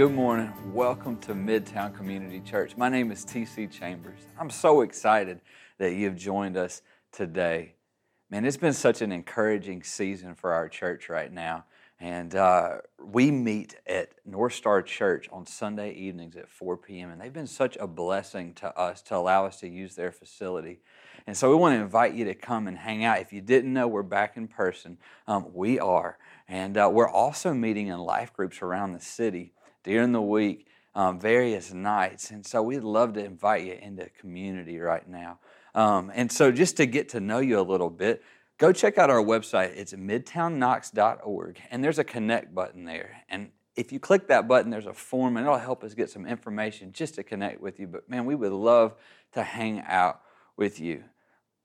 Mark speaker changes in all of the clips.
Speaker 1: Good morning. Welcome to Midtown Community Church. My name is TC Chambers. I'm so excited that you've joined us today. Man, it's been such an encouraging season for our church right now. And uh, we meet at North Star Church on Sunday evenings at 4 p.m. And they've been such a blessing to us to allow us to use their facility. And so we want to invite you to come and hang out. If you didn't know, we're back in person. Um, we are. And uh, we're also meeting in life groups around the city during the week, um, various nights. And so we'd love to invite you into community right now. Um, and so just to get to know you a little bit, go check out our website. It's midtownknox.org, and there's a connect button there. And if you click that button, there's a form, and it'll help us get some information just to connect with you. But man, we would love to hang out with you.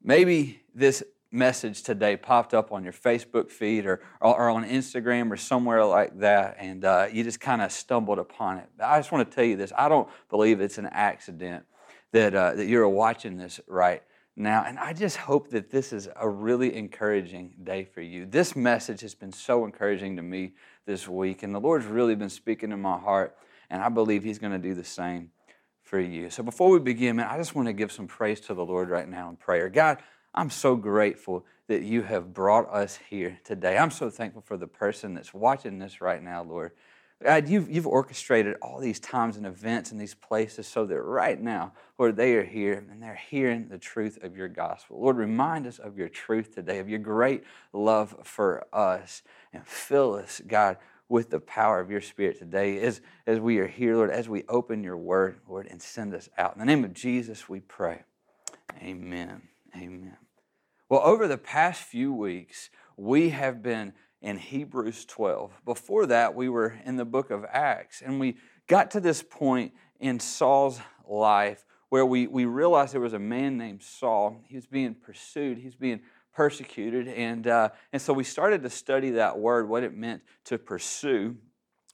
Speaker 1: Maybe this message today popped up on your Facebook feed or, or on Instagram or somewhere like that, and uh, you just kind of stumbled upon it. I just want to tell you this I don't believe it's an accident that, uh, that you're watching this right now. And I just hope that this is a really encouraging day for you. This message has been so encouraging to me this week, and the Lord's really been speaking in my heart, and I believe He's going to do the same for you. So before we begin, man, I just want to give some praise to the Lord right now in prayer. God, I'm so grateful that you have brought us here today. I'm so thankful for the person that's watching this right now, Lord. God, you've, you've orchestrated all these times and events and these places so that right now, Lord, they are here and they're hearing the truth of your gospel. Lord, remind us of your truth today, of your great love for us, and fill us, God, with the power of your Spirit today as, as we are here, Lord, as we open your word, Lord, and send us out. In the name of Jesus, we pray. Amen. Amen. Well, over the past few weeks, we have been in Hebrews 12. Before that, we were in the book of Acts, and we got to this point in Saul's life where we, we realized there was a man named Saul. He was being pursued, he's being persecuted, and, uh, and so we started to study that word, what it meant to pursue.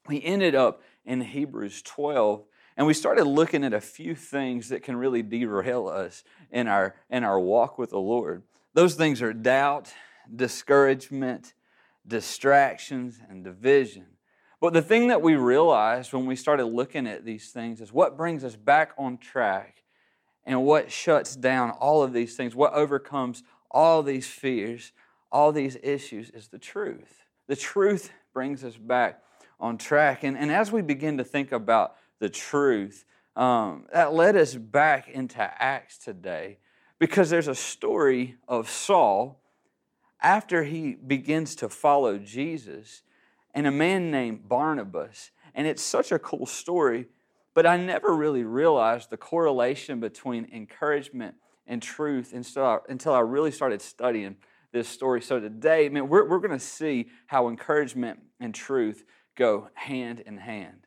Speaker 1: We ended up in Hebrews 12, and we started looking at a few things that can really derail us in our, in our walk with the Lord. Those things are doubt, discouragement, distractions, and division. But the thing that we realized when we started looking at these things is what brings us back on track and what shuts down all of these things, what overcomes all these fears, all these issues is the truth. The truth brings us back on track. And, and as we begin to think about the truth, um, that led us back into Acts today because there's a story of Saul after he begins to follow Jesus and a man named Barnabas. And it's such a cool story, but I never really realized the correlation between encouragement and truth until I, until I really started studying this story. So today, man, we're, we're going to see how encouragement and truth go hand in hand.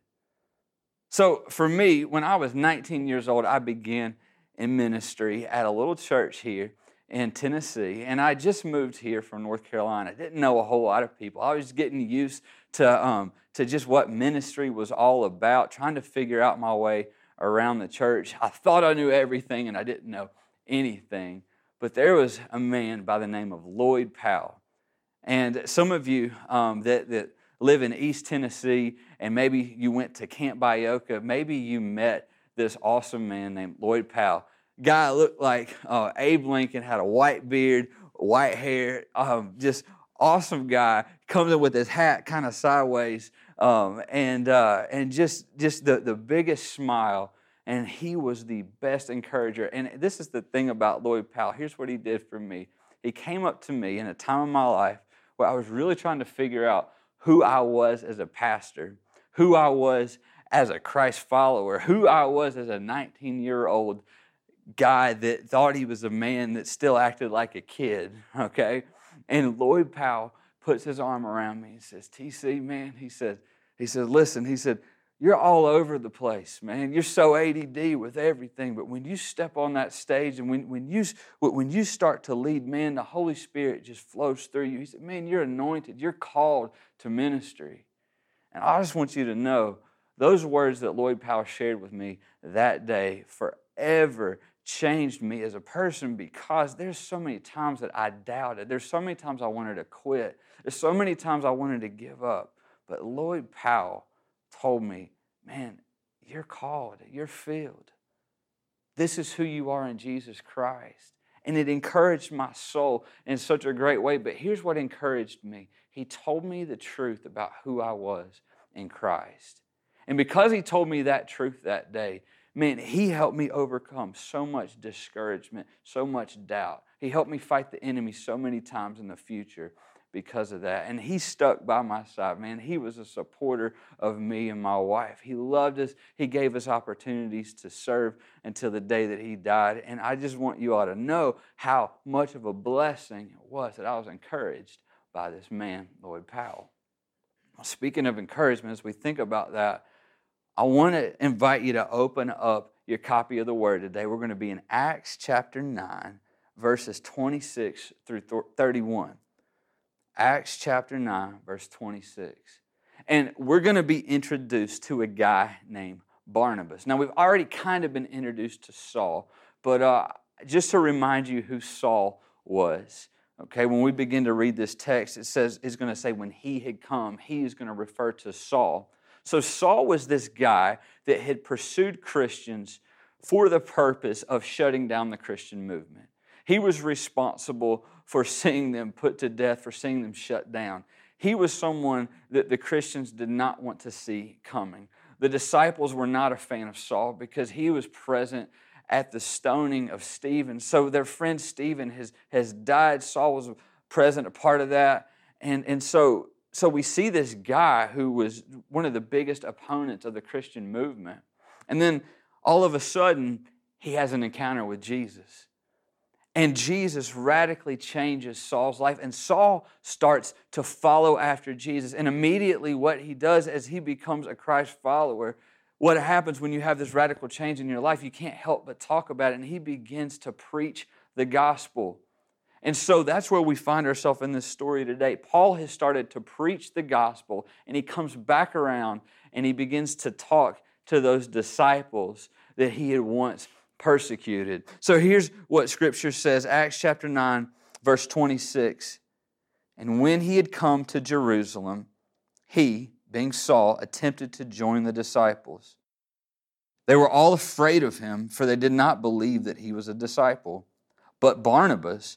Speaker 1: So for me, when I was 19 years old, I began in ministry at a little church here in Tennessee. And I just moved here from North Carolina. I didn't know a whole lot of people. I was getting used to, um, to just what ministry was all about, trying to figure out my way around the church. I thought I knew everything and I didn't know anything. But there was a man by the name of Lloyd Powell. And some of you um, that, that live in East Tennessee and maybe you went to Camp Byoka, maybe you met this awesome man named Lloyd Powell. Guy looked like uh, Abe Lincoln, had a white beard, white hair, um, just awesome guy. Comes in with his hat kind of sideways, um, and uh, and just just the the biggest smile. And he was the best encourager. And this is the thing about Lloyd Powell. Here's what he did for me. He came up to me in a time of my life where I was really trying to figure out who I was as a pastor, who I was as a Christ follower, who I was as a 19 year old guy that thought he was a man that still acted like a kid, okay? And Lloyd Powell puts his arm around me and says, TC, man, he said, he said, listen, he said, you're all over the place, man. You're so ADD with everything. But when you step on that stage and when, when, you, when you start to lead, man, the Holy Spirit just flows through you. He said, man, you're anointed. You're called to ministry. And I just want you to know those words that Lloyd Powell shared with me that day forever changed me as a person because there's so many times that I doubted. There's so many times I wanted to quit. There's so many times I wanted to give up. But Lloyd Powell told me, man, you're called, you're filled. This is who you are in Jesus Christ. And it encouraged my soul in such a great way. But here's what encouraged me He told me the truth about who I was in Christ. And because He told me that truth that day, man, He helped me overcome so much discouragement, so much doubt. He helped me fight the enemy so many times in the future because of that. And he stuck by my side, man. He was a supporter of me and my wife. He loved us. He gave us opportunities to serve until the day that he died. And I just want you all to know how much of a blessing it was that I was encouraged by this man, Lloyd Powell. Speaking of encouragement, as we think about that, I want to invite you to open up your copy of the Word today. We're going to be in Acts chapter 9, verses 26 through 31. Acts chapter 9, verse 26. And we're going to be introduced to a guy named Barnabas. Now, we've already kind of been introduced to Saul, but uh, just to remind you who Saul was. Okay, when we begin to read this text, it says, it's going to say, when he had come, he is going to refer to Saul. So, Saul was this guy that had pursued Christians for the purpose of shutting down the Christian movement. He was responsible for seeing them put to death, for seeing them shut down. He was someone that the Christians did not want to see coming. The disciples were not a fan of Saul because he was present at the stoning of Stephen. So their friend Stephen has, has died. Saul was present, a part of that. And, and so, so we see this guy who was one of the biggest opponents of the Christian movement. And then all of a sudden, he has an encounter with Jesus. And Jesus radically changes Saul's life, and Saul starts to follow after Jesus. And immediately, what he does as he becomes a Christ follower, what happens when you have this radical change in your life, you can't help but talk about it. And he begins to preach the gospel. And so that's where we find ourselves in this story today. Paul has started to preach the gospel, and he comes back around and he begins to talk to those disciples that he had once persecuted. So here's what Scripture says Acts chapter 9, verse 26. And when he had come to Jerusalem, he, being Saul, attempted to join the disciples. They were all afraid of him, for they did not believe that he was a disciple. But Barnabas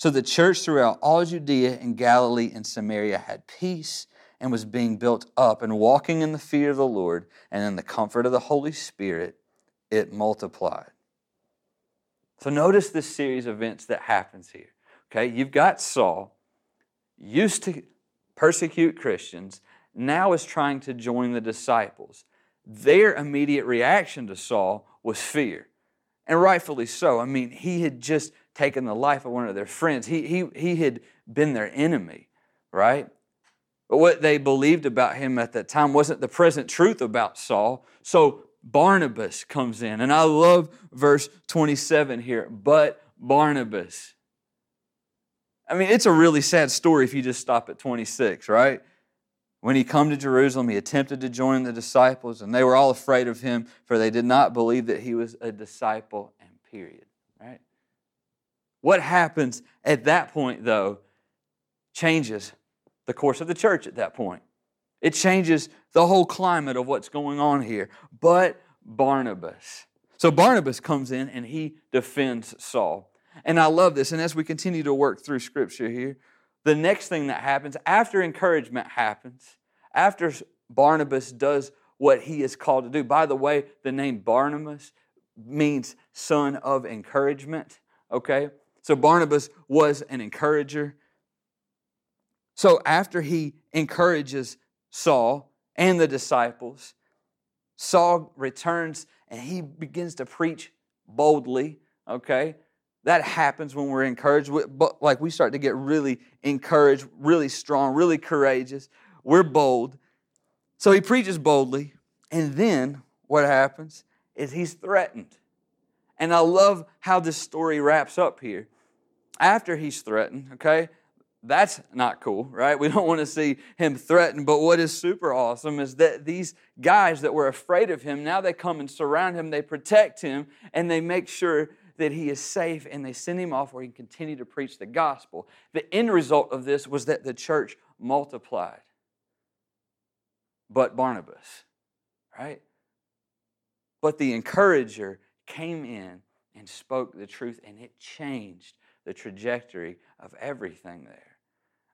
Speaker 1: So the church throughout all Judea and Galilee and Samaria had peace and was being built up and walking in the fear of the Lord and in the comfort of the Holy Spirit, it multiplied. So notice this series of events that happens here. Okay, you've got Saul, used to persecute Christians, now is trying to join the disciples. Their immediate reaction to Saul was fear. And rightfully so. I mean, he had just taken the life of one of their friends. He, he, he had been their enemy, right? But what they believed about him at that time wasn't the present truth about Saul. So Barnabas comes in. And I love verse 27 here. But Barnabas. I mean, it's a really sad story if you just stop at 26, right? When he come to Jerusalem, he attempted to join the disciples, and they were all afraid of him, for they did not believe that he was a disciple, and period? What happens at that point, though, changes the course of the church at that point. It changes the whole climate of what's going on here. But Barnabas. So Barnabas comes in and he defends Saul. And I love this. And as we continue to work through scripture here, the next thing that happens after encouragement happens, after Barnabas does what he is called to do. By the way, the name Barnabas means son of encouragement, okay? So Barnabas was an encourager. So after he encourages Saul and the disciples. Saul returns and he begins to preach boldly, okay? That happens when we're encouraged. But like we start to get really encouraged, really strong, really courageous. We're bold. So he preaches boldly. And then what happens is he's threatened. And I love how this story wraps up here. After he's threatened, okay, that's not cool, right? We don't want to see him threatened. But what is super awesome is that these guys that were afraid of him, now they come and surround him, they protect him, and they make sure that he is safe, and they send him off where he can continue to preach the gospel. The end result of this was that the church multiplied. But Barnabas, right? But the encourager came in and spoke the truth, and it changed the trajectory of everything there.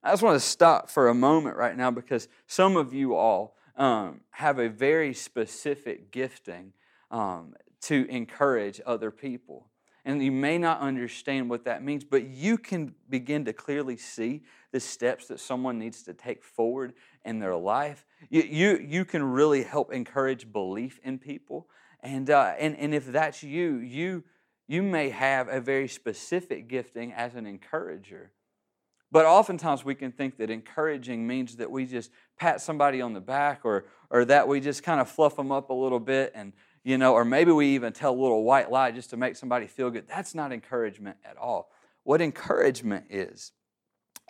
Speaker 1: I just want to stop for a moment right now because some of you all um, have a very specific gifting um, to encourage other people. And you may not understand what that means, but you can begin to clearly see the steps that someone needs to take forward in their life. You, you, you can really help encourage belief in people. And, uh, and, and if that's you, you, you may have a very specific gifting as an encourager. But oftentimes we can think that encouraging means that we just pat somebody on the back or, or that we just kind of fluff them up a little bit and, you know, or maybe we even tell a little white lie just to make somebody feel good. That's not encouragement at all. What encouragement is,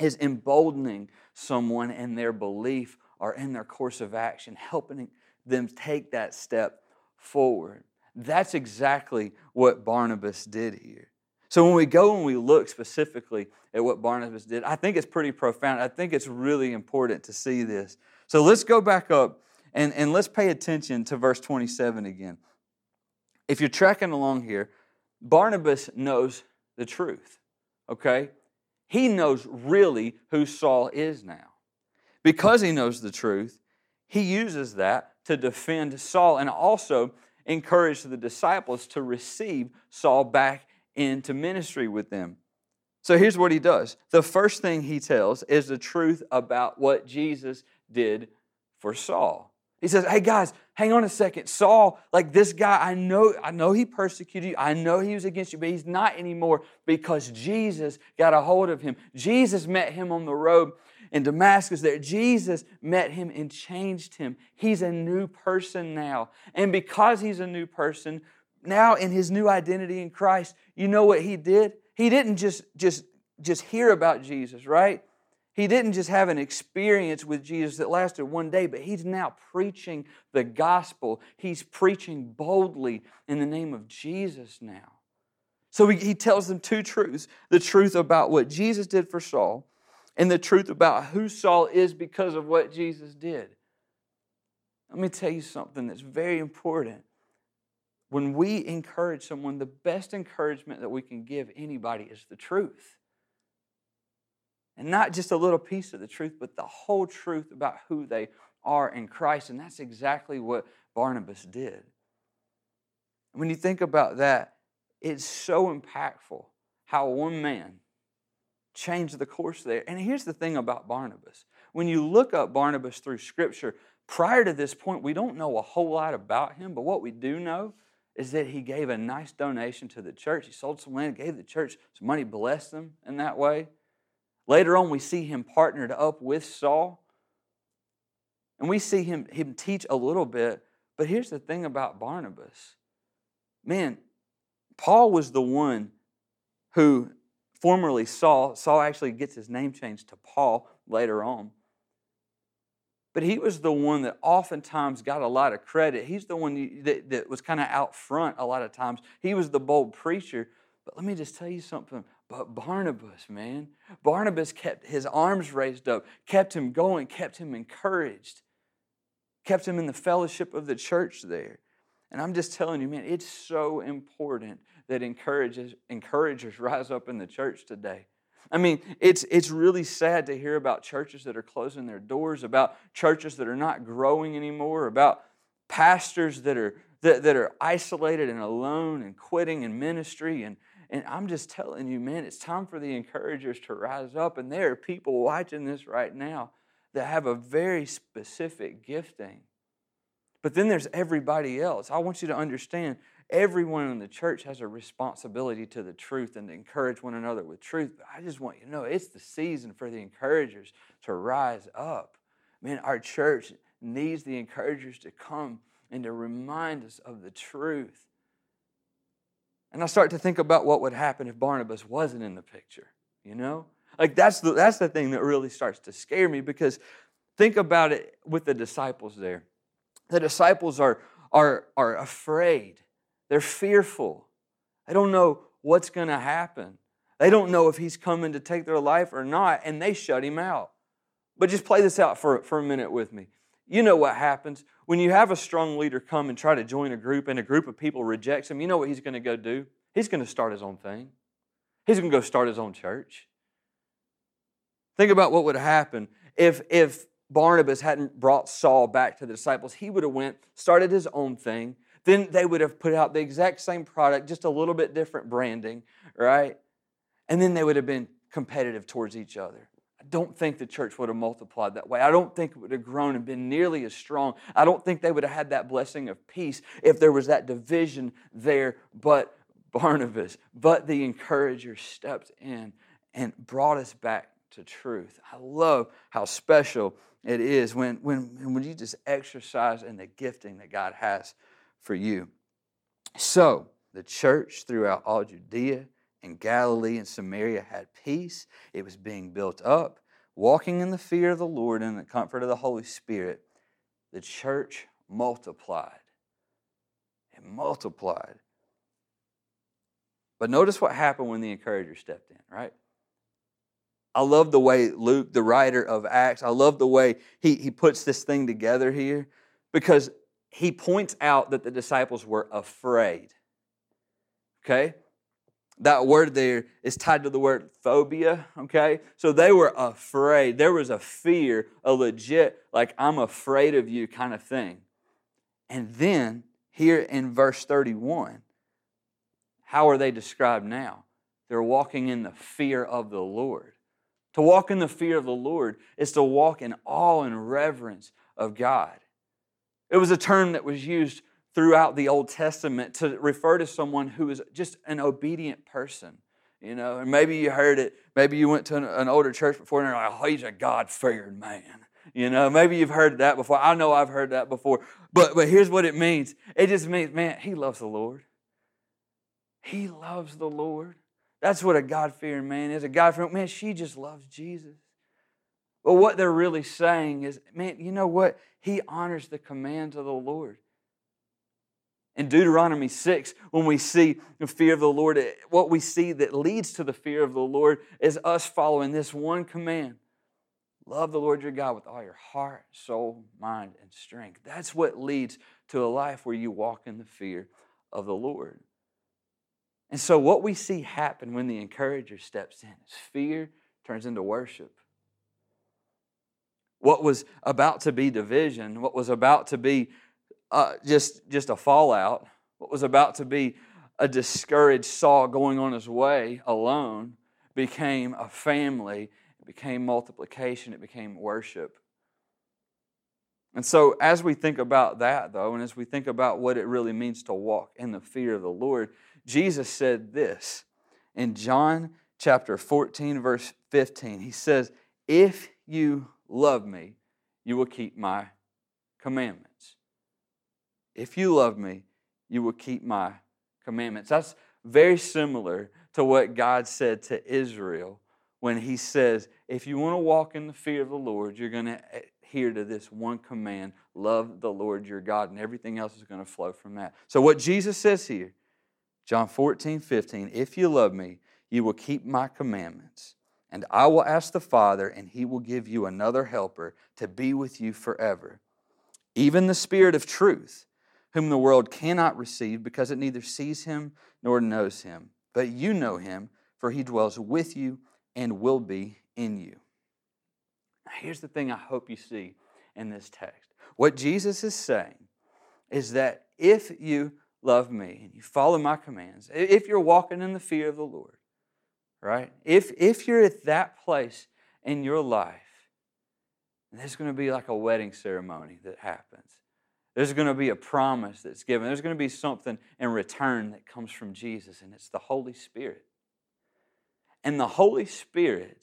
Speaker 1: is emboldening someone in their belief or in their course of action, helping them take that step forward. That's exactly what Barnabas did here. So when we go and we look specifically at what Barnabas did, I think it's pretty profound. I think it's really important to see this. So let's go back up and, and let's pay attention to verse 27 again. If you're tracking along here, Barnabas knows the truth, okay? He knows really who Saul is now. Because he knows the truth, he uses that to defend Saul and also encourage the disciples to receive Saul back into ministry with them. So here's what he does. The first thing he tells is the truth about what Jesus did for Saul. He says, "Hey guys, hang on a second. Saul, like this guy, I know I know he persecuted you. I know he was against you, but he's not anymore because Jesus got a hold of him. Jesus met him on the road in Damascus there. Jesus met him and changed him. He's a new person now. And because he's a new person, now in his new identity in Christ, you know what he did? He didn't just, just, just hear about Jesus, right? He didn't just have an experience with Jesus that lasted one day, but he's now preaching the gospel. He's preaching boldly in the name of Jesus now. So he, he tells them two truths the truth about what Jesus did for Saul, and the truth about who Saul is because of what Jesus did. Let me tell you something that's very important when we encourage someone, the best encouragement that we can give anybody is the truth. And not just a little piece of the truth, but the whole truth about who they are in Christ. And that's exactly what Barnabas did. When you think about that, it's so impactful how one man changed the course there. And here's the thing about Barnabas when you look up Barnabas through Scripture, prior to this point, we don't know a whole lot about him, but what we do know is that he gave a nice donation to the church. He sold some land, gave the church some money, blessed them in that way. Later on, we see him partnered up with Saul. And we see him, him teach a little bit. But here's the thing about Barnabas man, Paul was the one who formerly Saul, Saul actually gets his name changed to Paul later on. But he was the one that oftentimes got a lot of credit. He's the one that, that was kind of out front a lot of times. He was the bold preacher. But let me just tell you something. But Barnabas, man, Barnabas kept his arms raised up, kept him going, kept him encouraged, kept him in the fellowship of the church there. And I'm just telling you, man, it's so important that encourages encouragers rise up in the church today. I mean, it's, it's really sad to hear about churches that are closing their doors, about churches that are not growing anymore, about pastors that are, that, that are isolated and alone and quitting in ministry. And, and I'm just telling you, man, it's time for the encouragers to rise up. And there are people watching this right now that have a very specific gifting. But then there's everybody else. I want you to understand Everyone in the church has a responsibility to the truth and to encourage one another with truth. But I just want you to know it's the season for the encouragers to rise up. Man, our church needs the encouragers to come and to remind us of the truth. And I start to think about what would happen if Barnabas wasn't in the picture, you know? Like that's the, that's the thing that really starts to scare me because think about it with the disciples there. The disciples are, are, are afraid, they're fearful. They don't know what's going to happen. They don't know if he's coming to take their life or not, and they shut him out. But just play this out for, for a minute with me. You know what happens when you have a strong leader come and try to join a group and a group of people rejects him. You know what he's going to go do? He's going to start his own thing. He's going to go start his own church. Think about what would happen if, if Barnabas hadn't brought Saul back to the disciples. He would have went, started his own thing. Then they would have put out the exact same product, just a little bit different branding, right? And then they would have been competitive towards each other. I don't think the church would have multiplied that way. I don't think it would have grown and been nearly as strong. I don't think they would have had that blessing of peace if there was that division there. But Barnabas, but the encourager stepped in and brought us back to truth. I love how special it is when, when, when you just exercise in the gifting that God has for you. So, the church throughout all Judea and Galilee and Samaria had peace. It was being built up, walking in the fear of the Lord and the comfort of the Holy Spirit. The church multiplied. It multiplied. But notice what happened when the encourager stepped in, right? I love the way Luke, the writer of Acts, I love the way he, he puts this thing together here because he points out that the disciples were afraid. Okay? That word there is tied to the word phobia, okay? So they were afraid. There was a fear, a legit, like, I'm afraid of you kind of thing. And then, here in verse 31, how are they described now? They're walking in the fear of the Lord. To walk in the fear of the Lord is to walk in awe and reverence of God. It was a term that was used throughout the Old Testament to refer to someone who is just an obedient person. You know, and maybe you heard it, maybe you went to an, an older church before and you're like, oh, he's a God fearing man. You know, maybe you've heard that before. I know I've heard that before. But, but here's what it means it just means, man, he loves the Lord. He loves the Lord. That's what a God fearing man is. A God fearing man, she just loves Jesus. But what they're really saying is, man, you know what? He honors the commands of the Lord. In Deuteronomy 6, when we see the fear of the Lord, eh, what we see that leads to the fear of the Lord is us following this one command Love the Lord your God with all your heart, soul, mind, and strength. That's what leads to a life where you walk in the fear of the Lord. And so, what we see happen when the encourager steps in is fear turns into worship. What was about to be division, what was about to be uh, just, just a fallout, what was about to be a discouraged Saul going on his way alone, became a family, it became multiplication, it became worship. And so, as we think about that, though, and as we think about what it really means to walk in the fear of the Lord, Jesus said this in John chapter 14, verse 15. He says, If you love me, you will keep my commandments. If you love me, you will keep my commandments. That's very similar to what God said to Israel when He says, If you want to walk in the fear of the Lord, you're going to adhere to this one command love the Lord your God, and everything else is going to flow from that. So, what Jesus says here John 14, 15, if you love me, you will keep my commandments. And I will ask the Father, and he will give you another helper to be with you forever. Even the Spirit of truth, whom the world cannot receive because it neither sees him nor knows him. But you know him, for he dwells with you and will be in you. Now, here's the thing I hope you see in this text. What Jesus is saying is that if you love me and you follow my commands, if you're walking in the fear of the Lord, right? If, if you're at that place in your life, there's going to be like a wedding ceremony that happens. There's going to be a promise that's given. There's going to be something in return that comes from Jesus, and it's the Holy Spirit. And the Holy Spirit,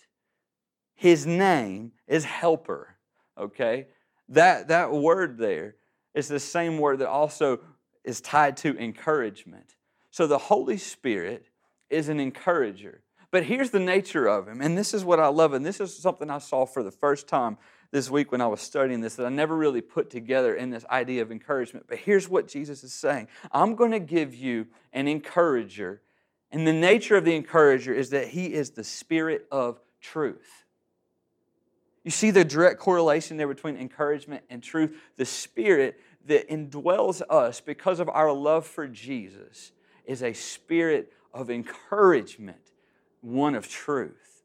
Speaker 1: His name is helper, okay? That, that word there is the same word that also is tied to encouragement. So the Holy Spirit is an encourager. But here's the nature of him, and this is what I love, and this is something I saw for the first time this week when I was studying this that I never really put together in this idea of encouragement. But here's what Jesus is saying I'm going to give you an encourager. And the nature of the encourager is that he is the spirit of truth. You see the direct correlation there between encouragement and truth. The spirit that indwells us because of our love for Jesus is a spirit of encouragement, one of truth.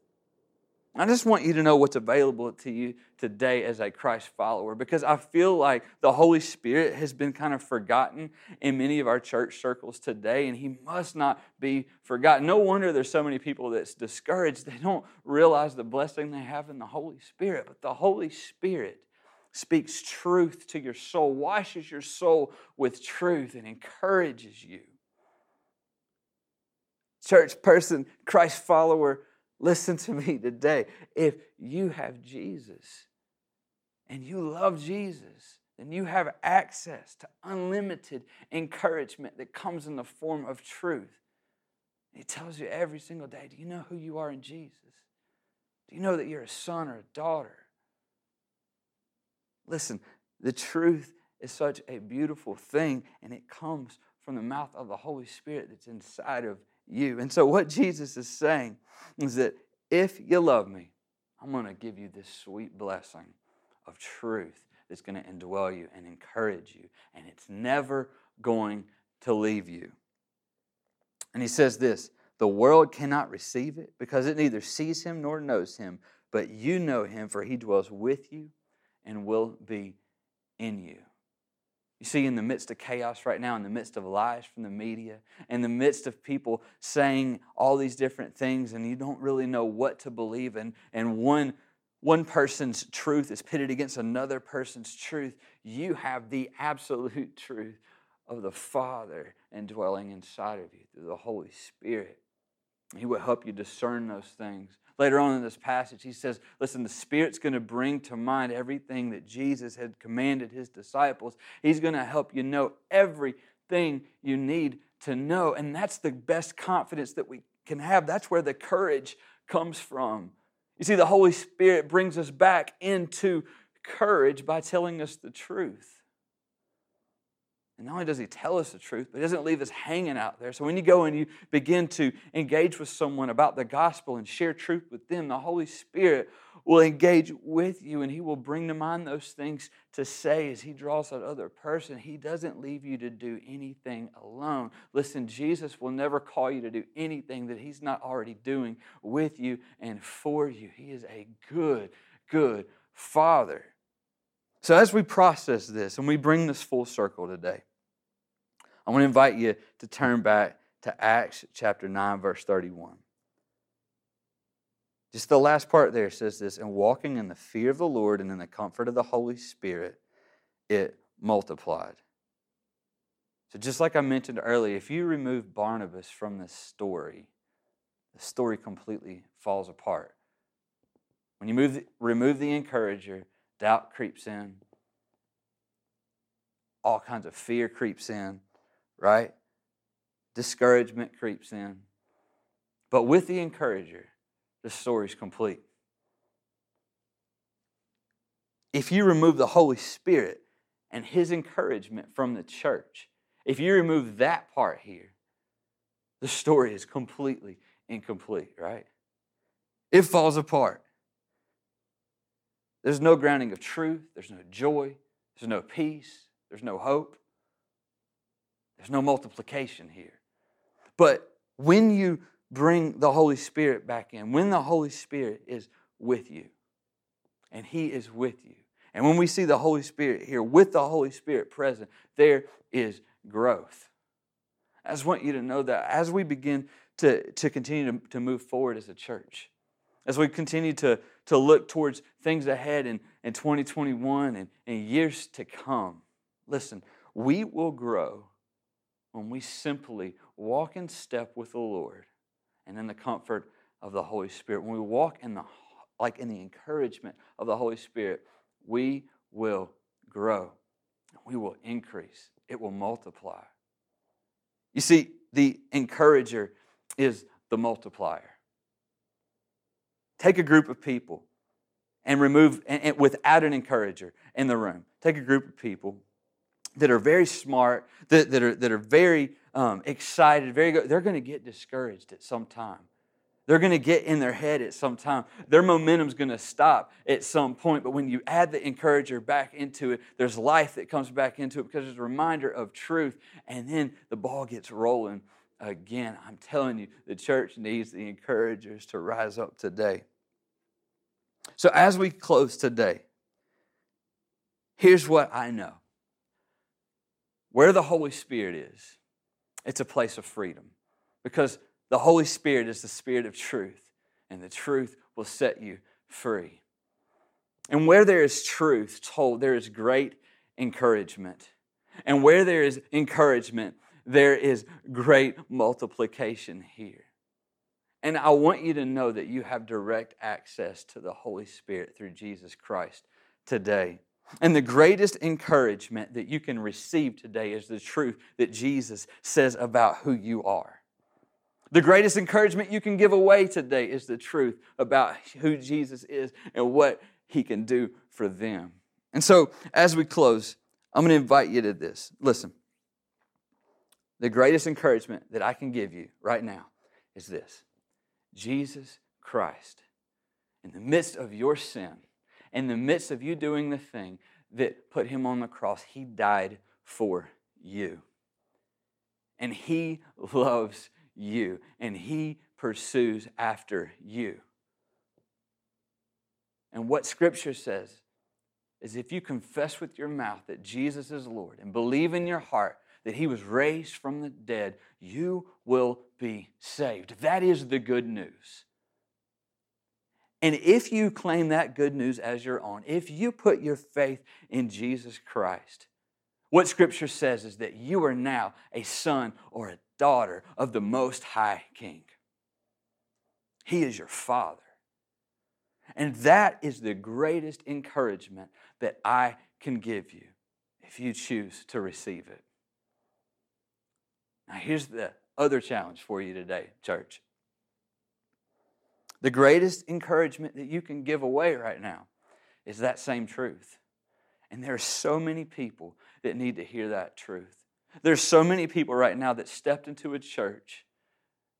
Speaker 1: I just want you to know what's available to you today as a Christ follower because I feel like the Holy Spirit has been kind of forgotten in many of our church circles today, and He must not be forgotten. No wonder there's so many people that's discouraged. They don't realize the blessing they have in the Holy Spirit, but the Holy Spirit speaks truth to your soul, washes your soul with truth, and encourages you. Church person, Christ follower, Listen to me today. If you have Jesus and you love Jesus, then you have access to unlimited encouragement that comes in the form of truth. He tells you every single day Do you know who you are in Jesus? Do you know that you're a son or a daughter? Listen, the truth is such a beautiful thing, and it comes from the mouth of the Holy Spirit that's inside of you. And so, what Jesus is saying is that if you love me, I'm going to give you this sweet blessing of truth that's going to indwell you and encourage you, and it's never going to leave you. And he says this the world cannot receive it because it neither sees him nor knows him, but you know him, for he dwells with you and will be in you. You see, in the midst of chaos right now, in the midst of lies from the media, in the midst of people saying all these different things, and you don't really know what to believe, in, and one, one person's truth is pitted against another person's truth, you have the absolute truth of the Father indwelling inside of you through the Holy Spirit. He will help you discern those things Later on in this passage, he says, Listen, the Spirit's going to bring to mind everything that Jesus had commanded his disciples. He's going to help you know everything you need to know. And that's the best confidence that we can have. That's where the courage comes from. You see, the Holy Spirit brings us back into courage by telling us the truth. And not only does he tell us the truth, but he doesn't leave us hanging out there. So when you go and you begin to engage with someone about the gospel and share truth with them, the Holy Spirit will engage with you and he will bring to mind those things to say as he draws that other person. He doesn't leave you to do anything alone. Listen, Jesus will never call you to do anything that he's not already doing with you and for you. He is a good, good Father. So, as we process this and we bring this full circle today, I want to invite you to turn back to Acts chapter 9, verse 31. Just the last part there says this and walking in the fear of the Lord and in the comfort of the Holy Spirit, it multiplied. So, just like I mentioned earlier, if you remove Barnabas from this story, the story completely falls apart. When you move, remove the encourager, doubt creeps in, all kinds of fear creeps in right? Discouragement creeps in. But with the encourager, the story's complete. If you remove the Holy Spirit and His encouragement from the church, if you remove that part here, the story is completely incomplete, right? It falls apart. There's no grounding of truth, there's no joy, there's no peace, there's no hope. There's no multiplication here. But when you bring the Holy Spirit back in, when the Holy Spirit is with you, and He is with you, and when we see the Holy Spirit here with the Holy Spirit present, there is growth. I just want you to know that as we begin to, to continue to, to move forward as a church, as we continue to, to look towards things ahead in, in 2021 and, and years to come, listen, we will grow when we simply walk in step with the Lord and in the comfort of the Holy Spirit, when we walk in the like in the encouragement of the Holy Spirit, we will grow. We will increase. It will multiply. You see, the encourager is the multiplier. Take a group of people and remove, and, and without an encourager in the room, take a group of people that are very smart, that, that, are, that are very um, excited, very good. They're going to get discouraged at some time. They're going to get in their head at some time. Their momentum's going to stop at some point. But when you add the encourager back into it, there's life that comes back into it because it's a reminder of truth. And then the ball gets rolling again. I'm telling you, the church needs the encouragers to rise up today. So as we close today, here's what I know where the Holy Spirit is, it's a place of freedom because the Holy Spirit is the Spirit of truth, and the truth will set you free. And where there is truth told, there is great encouragement. And where there is encouragement, there is great multiplication here. And I want you to know that you have direct access to the Holy Spirit through Jesus Christ today. And the greatest encouragement that you can receive today is the truth that Jesus says about who you are. The greatest encouragement you can give away today is the truth about who Jesus is and what he can do for them. And so, as we close, I'm going to invite you to this. Listen, the greatest encouragement that I can give you right now is this Jesus Christ, in the midst of your sin, in the midst of you doing the thing that put him on the cross, he died for you. And he loves you, and He pursues after you. And what Scripture says is if you confess with your mouth that Jesus is Lord and believe in your heart that He was raised from the dead, you will be saved. That is the good news. And if you claim that good news as your own, if you put your faith in Jesus Christ, what Scripture says is that you are now a son or a daughter of the Most High King. He is your Father. And that is the greatest encouragement that I can give you if you choose to receive it. Now, here's the other challenge for you today, church. The greatest encouragement that you can give away right now is that same truth. And there are so many people that need to hear that truth. There's so many people right now that stepped into a church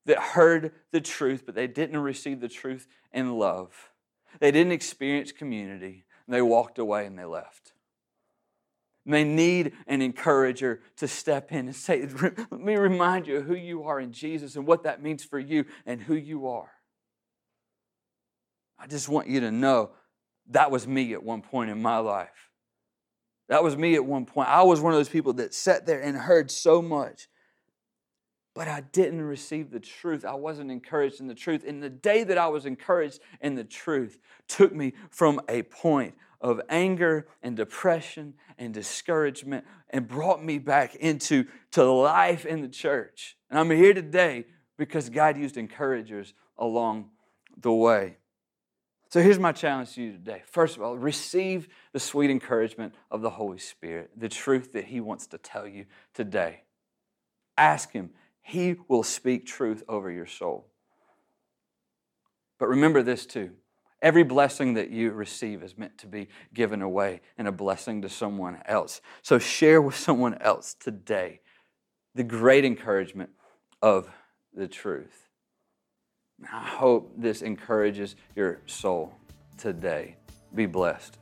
Speaker 1: that heard the truth, but they didn't receive the truth in love. They didn't experience community, and they walked away and they left. And they need an encourager to step in and say, Let me remind you of who you are in Jesus and what that means for you and who you are. I just want you to know that was me at one point in my life. That was me at one point. I was one of those people that sat there and heard so much, but I didn't receive the truth. I wasn't encouraged in the truth. And the day that I was encouraged in the truth took me from a point of anger and depression and discouragement and brought me back into to life in the church. And I'm here today because God used encouragers along the way. So here's my challenge to you today. First of all, receive the sweet encouragement of the Holy Spirit, the truth that He wants to tell you today. Ask Him, He will speak truth over your soul. But remember this too every blessing that you receive is meant to be given away and a blessing to someone else. So share with someone else today the great encouragement of the truth. I hope this encourages your soul today. Be blessed.